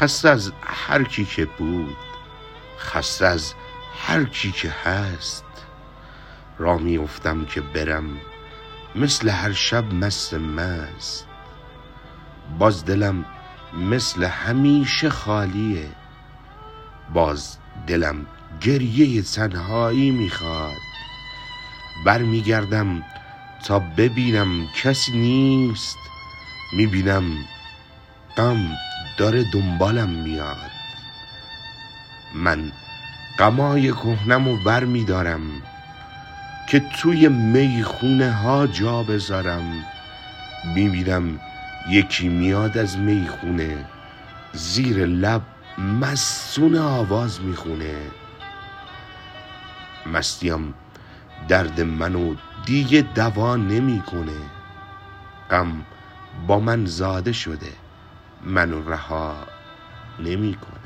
خسته از هر کی که بود خسته از هر کی که هست. راه میافتم که برم مثل هر شب مست مست. باز دلم مثل همیشه خالیه باز دلم گریه تنهایی می‌خواد. برمیگردم تا ببینم کسی نیست می‌بینم غم داره دنبالم میاد. من غمای کهنم و بر میدارم که توی می‌خونه ها جا بذارم. می‌بینم یکی میاد از می‌خونه زیر لب مستونه آواز می‌خونه. مستیم درد منو دیگه دوا نمی‌کنه. غم با من زاده شده. منو رها نمی‌کنه.